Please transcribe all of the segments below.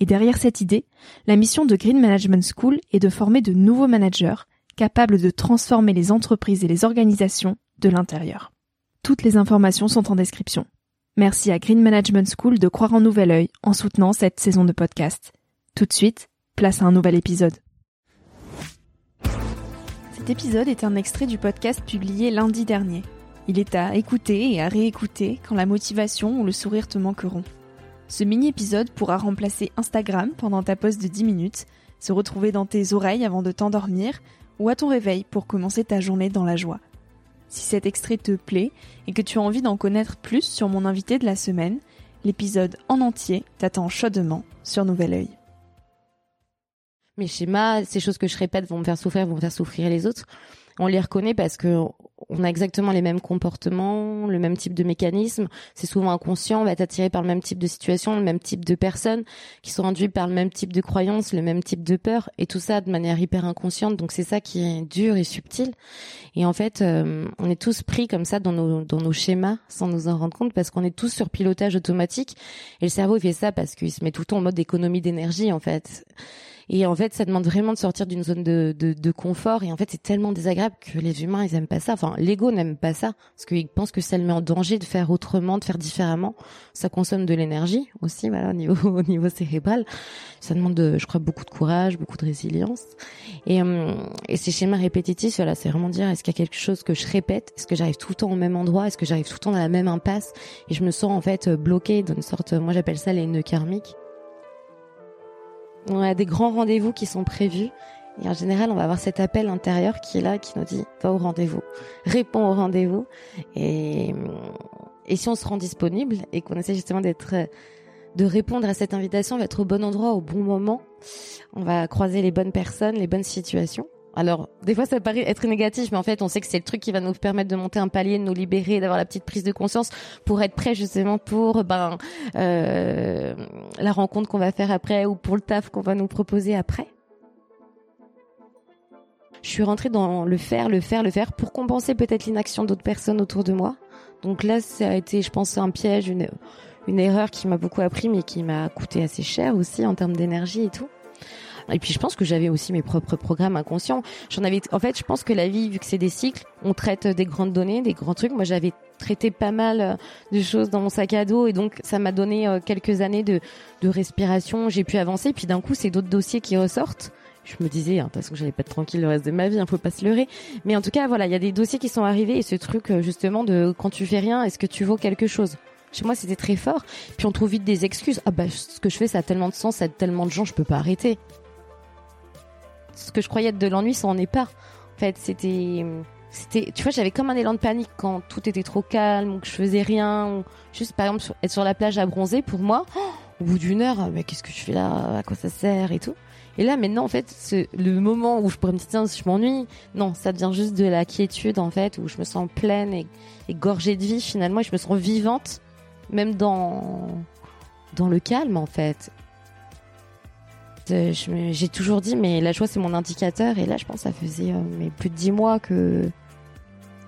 et derrière cette idée, la mission de Green Management School est de former de nouveaux managers capables de transformer les entreprises et les organisations de l'intérieur. Toutes les informations sont en description. Merci à Green Management School de croire en nouvel œil en soutenant cette saison de podcast. Tout de suite, place à un nouvel épisode. Cet épisode est un extrait du podcast publié lundi dernier. Il est à écouter et à réécouter quand la motivation ou le sourire te manqueront. Ce mini-épisode pourra remplacer Instagram pendant ta pause de 10 minutes, se retrouver dans tes oreilles avant de t'endormir ou à ton réveil pour commencer ta journée dans la joie. Si cet extrait te plaît et que tu as envie d'en connaître plus sur mon invité de la semaine, l'épisode en entier t'attend chaudement sur Nouvel Oeil. Mes schémas, ces choses que je répète vont me faire souffrir, vont me faire souffrir les autres. On les reconnaît parce que on a exactement les mêmes comportements, le même type de mécanisme. C'est souvent inconscient. On va être attiré par le même type de situation, le même type de personnes qui sont induits par le même type de croyances, le même type de peur et tout ça de manière hyper inconsciente. Donc c'est ça qui est dur et subtil. Et en fait, euh, on est tous pris comme ça dans nos dans nos schémas sans nous en rendre compte parce qu'on est tous sur pilotage automatique. Et le cerveau il fait ça parce qu'il se met tout le temps en mode économie d'énergie en fait. Et en fait, ça demande vraiment de sortir d'une zone de, de, de, confort. Et en fait, c'est tellement désagréable que les humains, ils aiment pas ça. L'ego n'aime pas ça parce qu'ils pensent que ça le met en danger de faire autrement, de faire différemment. Ça consomme de l'énergie aussi, voilà, au niveau, au niveau cérébral. Ça demande, de, je crois, beaucoup de courage, beaucoup de résilience. Et, euh, et ces schémas répétitifs, voilà, c'est vraiment dire est-ce qu'il y a quelque chose que je répète? Est-ce que j'arrive tout le temps au même endroit? Est-ce que j'arrive tout le temps dans la même impasse? Et je me sens en fait bloquée dans une sorte, moi j'appelle ça les nœuds karmiques. On a des grands rendez-vous qui sont prévus. Et en général, on va avoir cet appel intérieur qui est là, qui nous dit va au rendez-vous, réponds au rendez-vous. Et, et si on se rend disponible et qu'on essaie justement d'être, de répondre à cette invitation, on va au bon endroit, au bon moment. On va croiser les bonnes personnes, les bonnes situations. Alors, des fois, ça paraît être négatif, mais en fait, on sait que c'est le truc qui va nous permettre de monter un palier, de nous libérer, d'avoir la petite prise de conscience pour être prêt justement pour ben euh, la rencontre qu'on va faire après ou pour le taf qu'on va nous proposer après. Je suis rentrée dans le faire, le faire, le faire pour compenser peut-être l'inaction d'autres personnes autour de moi. Donc là, ça a été, je pense, un piège, une, erreur qui m'a beaucoup appris, mais qui m'a coûté assez cher aussi en termes d'énergie et tout. Et puis je pense que j'avais aussi mes propres programmes inconscients. J'en avais, en fait, je pense que la vie, vu que c'est des cycles, on traite des grandes données, des grands trucs. Moi, j'avais traité pas mal euh, de choses dans mon sac à dos et donc ça m'a donné euh, quelques années de, de respiration. J'ai pu avancer. Puis d'un coup, c'est d'autres dossiers qui ressortent je me disais, hein, parce que j'allais pas être tranquille le reste de ma vie, il hein, faut pas se leurrer. Mais en tout cas, voilà, il y a des dossiers qui sont arrivés et ce truc euh, justement de quand tu fais rien, est-ce que tu vaux quelque chose? Chez moi, c'était très fort. Puis on trouve vite des excuses. Ah bah, ce que je fais, ça a tellement de sens, ça a tellement de gens, je peux pas arrêter ce que je croyais être de l'ennui, ça en est pas. En fait, c'était, c'était, tu vois, j'avais comme un élan de panique quand tout était trop calme ou que je faisais rien. Ou juste, par exemple, être sur la plage à bronzer, pour moi, au bout d'une heure, mais qu'est-ce que je fais là? À quoi ça sert? Et tout. Et là, maintenant, en fait, le moment où je pourrais me dire, tiens, je m'ennuie, non, ça devient juste de la quiétude, en fait, où je me sens pleine et, gorgée de vie, finalement, et je me sens vivante, même dans, dans le calme, en fait. Euh, j'ai toujours dit, mais la joie, c'est mon indicateur. Et là, je pense ça faisait euh, mais plus de dix mois que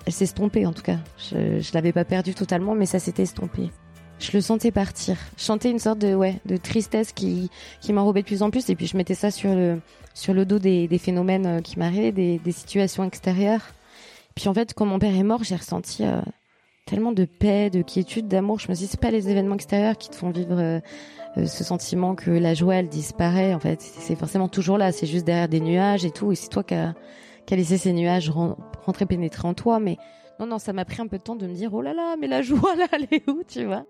elle s'est estompée, en tout cas. Je, je l'avais pas perdue totalement, mais ça s'était estompé. Je le sentais partir. Sentais une sorte de, ouais, de tristesse qui, qui m'enrobait de plus en plus. Et puis, je mettais ça sur le, sur le dos des, des phénomènes euh, qui m'arrivaient, des, des situations extérieures. Puis, en fait, quand mon père est mort, j'ai ressenti tellement de paix, de quiétude, d'amour. Je me suis dit, c'est pas les événements extérieurs qui te font vivre euh, ce sentiment que la joie elle disparaît en fait c'est forcément toujours là c'est juste derrière des nuages et tout et c'est toi qui as, laissé ces nuages rentrer pénétrer en toi mais non, non, ça m'a pris un peu de temps de me dire, oh là là, mais la joie là, elle est où, tu vois?